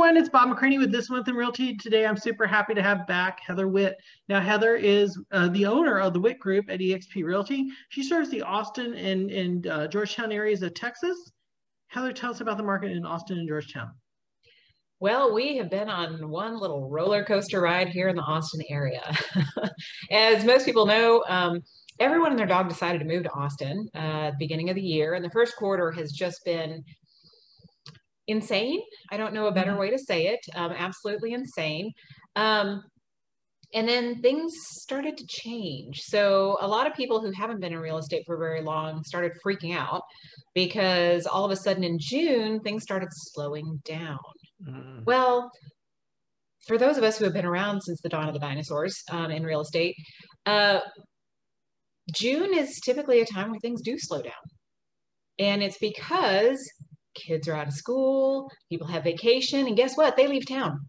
everyone, it's Bob McCraney with This Month in Realty. Today I'm super happy to have back Heather Witt. Now Heather is uh, the owner of the Witt Group at eXp Realty. She serves the Austin and, and uh, Georgetown areas of Texas. Heather, tell us about the market in Austin and Georgetown. Well, we have been on one little roller coaster ride here in the Austin area. As most people know, um, everyone and their dog decided to move to Austin uh, at the beginning of the year, and the first quarter has just been insane. I don't know a better mm-hmm. way to say it. Um, absolutely insane. Um, and then things started to change. So a lot of people who haven't been in real estate for very long started freaking out because all of a sudden in June things started slowing down. Mm. Well, for those of us who have been around since the dawn of the dinosaurs um, in real estate, uh, June is typically a time where things do slow down. And it's because kids are out of school, people have vacation, and guess what? They leave town,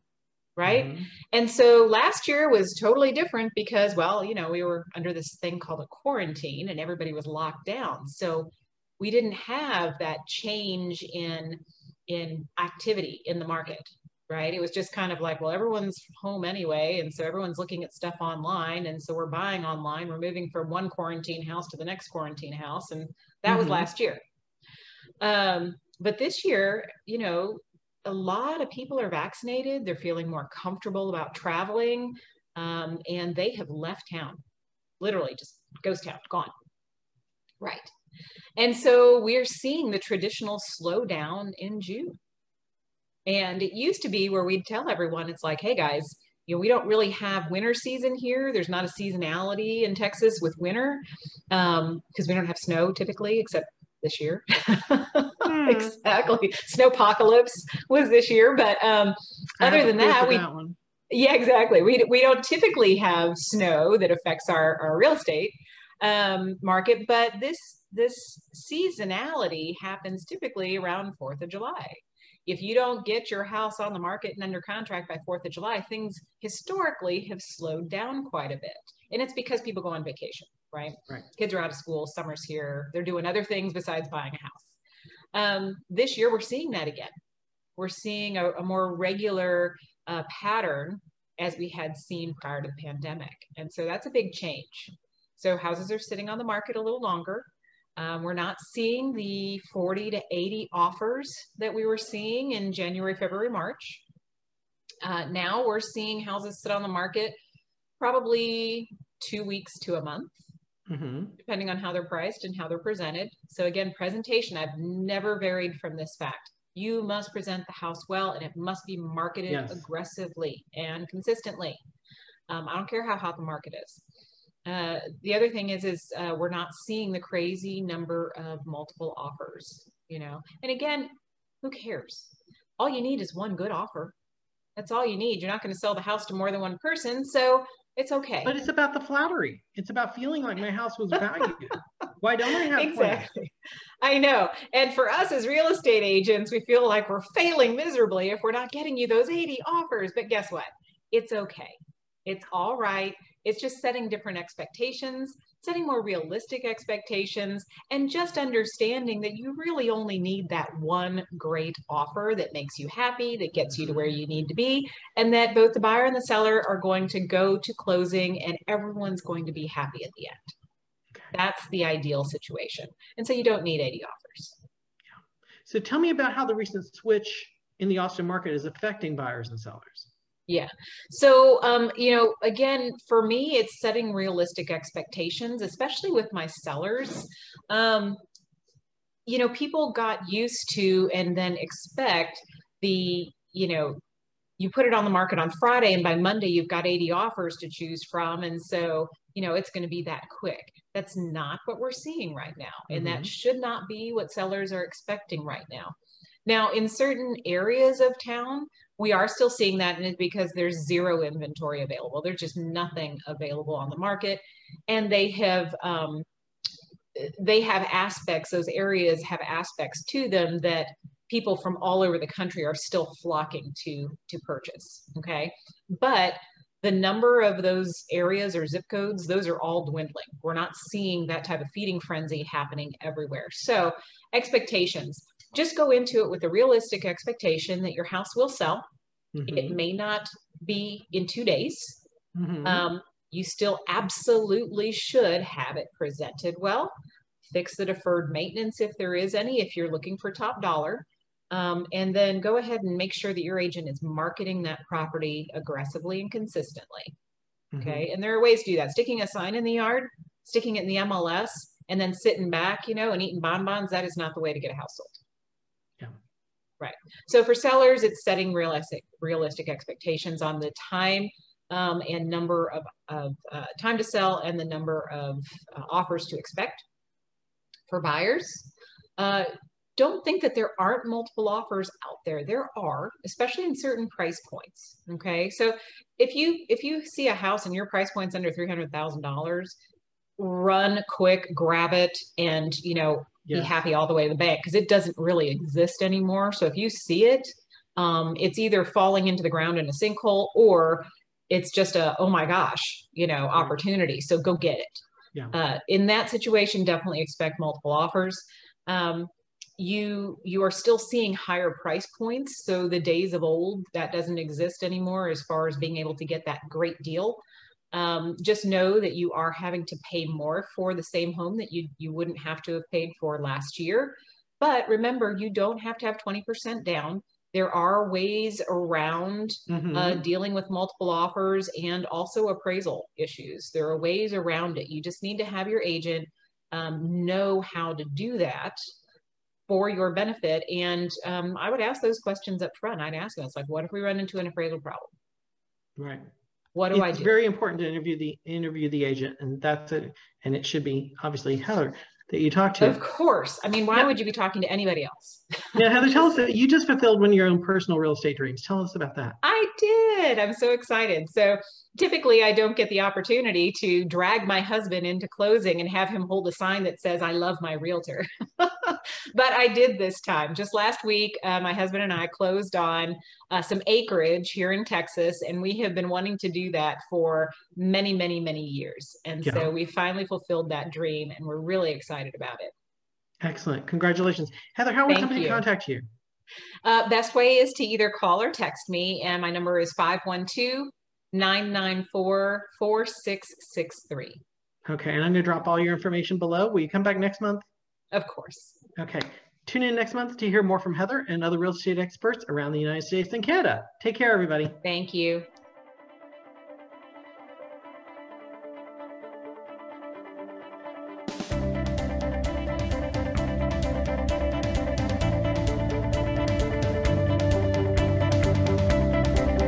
right? Mm-hmm. And so last year was totally different because, well, you know, we were under this thing called a quarantine and everybody was locked down. So we didn't have that change in in activity in the market right? It was just kind of like, well, everyone's home anyway. And so everyone's looking at stuff online. And so we're buying online. We're moving from one quarantine house to the next quarantine house. And that mm-hmm. was last year. Um, but this year, you know, a lot of people are vaccinated. They're feeling more comfortable about traveling. Um, and they have left town, literally just ghost town, gone. Right. And so we're seeing the traditional slowdown in June. And it used to be where we'd tell everyone, it's like, hey guys, you know, we don't really have winter season here. There's not a seasonality in Texas with winter because um, we don't have snow typically, except this year. hmm. exactly. Snowpocalypse was this year. But um, other than that, we. That yeah, exactly. We, we don't typically have snow that affects our, our real estate um, market, but this this seasonality happens typically around Fourth of July if you don't get your house on the market and under contract by 4th of July, things historically have slowed down quite a bit. And it's because people go on vacation, right? right. Kids are out of school, summer's here, they're doing other things besides buying a house. Um, this year, we're seeing that again. We're seeing a, a more regular uh, pattern as we had seen prior to the pandemic. And so that's a big change. So houses are sitting on the market a little longer. Um, we're not seeing the 40 to 80 offers that we were seeing in January, February, March. Uh, now we're seeing houses sit on the market probably two weeks to a month, mm-hmm. depending on how they're priced and how they're presented. So again, presentation, I've never varied from this fact. You must present the house well and it must be marketed yes. aggressively and consistently. Um, I don't care how hot the market is. Uh, the other thing is, is uh, we're not seeing the crazy number of multiple offers, you know. And again, who cares? All you need is one good offer. That's all you need. You're not going to sell the house to more than one person, so it's okay. But it's about the flattery. It's about feeling like my house was valued. Why don't I have exactly? I know. And for us as real estate agents, we feel like we're failing miserably if we're not getting you those 80 offers. But guess what? It's okay. It's all right. It's just setting different expectations, setting more realistic expectations, and just understanding that you really only need that one great offer that makes you happy, that gets you to where mm-hmm. you need to be, and that both the buyer and the seller are going to go to closing and everyone's going to be happy at the end. That's the ideal situation. And so you don't need 80 offers. So tell me about how the recent switch in the Austin market is affecting buyers and sellers. Yeah. So, um, you know, again, for me, it's setting realistic expectations, especially with my sellers. Um, you know, people got used to and then expect the, you know, you put it on the market on Friday and by Monday you've got 80 offers to choose from. And so, you know, it's going to be that quick. That's not what we're seeing right now. Mm-hmm. And that mm-hmm. should not be what sellers are expecting right now. Now, in certain areas of town, we are still seeing that and it's because there's zero inventory available. There's just nothing available on the market. And they have um, they have aspects, those areas have aspects to them that people from all over the country are still flocking to to purchase. Okay. But the number of those areas or zip codes, those are all dwindling. We're not seeing that type of feeding frenzy happening everywhere. So expectations just go into it with a realistic expectation that your house will sell Mm-hmm. It may not be in two days. Mhm. Um, you still absolutely should have it presented well. Fix the deferred maintenance if there is any, if you're looking for top dollar. Um, and then go ahead and make sure that your agent is marketing that property aggressively and consistently. Mhm. Okay. And there are ways to do that. Sticking a sign in the yard, sticking it in the MLS, and then sitting back, you know, and eating bonbons, that is not the way to get a house sold. Right. So for sellers, it's setting realistic realistic expectations on the time um, and number of, of uh, time to sell and the number of uh, offers to expect. For buyers, uh, don't think that there aren't multiple offers out there. There are, especially in certain price points. Okay, so if you if you see a house and your price point's under three hundred thousand dollars, run quick, grab it, and you know be happy all the way to the bank because it doesn't really exist anymore. So if you see it, um, it's either falling into the ground in a sinkhole or it's just a oh my gosh, you know, opportunity. So go get it. Yeah. Uh, in that situation, definitely expect multiple offers. Um, you you are still seeing higher price points, so the days of old that doesn't exist anymore as far as being able to get that great deal. Um, just know that you are having to pay more for the same home that you you wouldn't have to have paid for last year. But remember, you don't have to have 20% down. There are ways around Mhm. uh, dealing with multiple offers and also appraisal issues. There are ways around it. You just need to have your agent um, know how to do that for your benefit. And um, I would ask those questions up front. I'd ask them, it's like, what if we run into an appraisal problem? Right. What do I it's very important to interview the interview the agent, and that's it. And it should be obviously Heather that you talk to. Of course. I mean, why Yeah. would you be talking to anybody else? yeah, Heather, tell us that you just fulfilled one of your own personal real estate dreams. Tell us about that. I did. I'm so excited. So typically, I don't get the opportunity to drag my husband into closing and have him hold a sign that says, I love my realtor. but I did this time. Just last week, uh, my husband and I closed on uh, some acreage here in Texas, and we have been wanting to do that for many, many, many years. And Yeah. so we finally fulfilled that dream, and we're really excited about it. Excellent. Congratulations. Heather, how would Thank somebody you. contact you? Uh, best way is to either call or text me, and my number is 512 994 4663. Okay, and I'm going to drop all your information below. Will you come back next month? Of course. Okay. Tune in next month to hear more from Heather and other real estate experts around the United States and Canada. Take care, everybody. Thank you.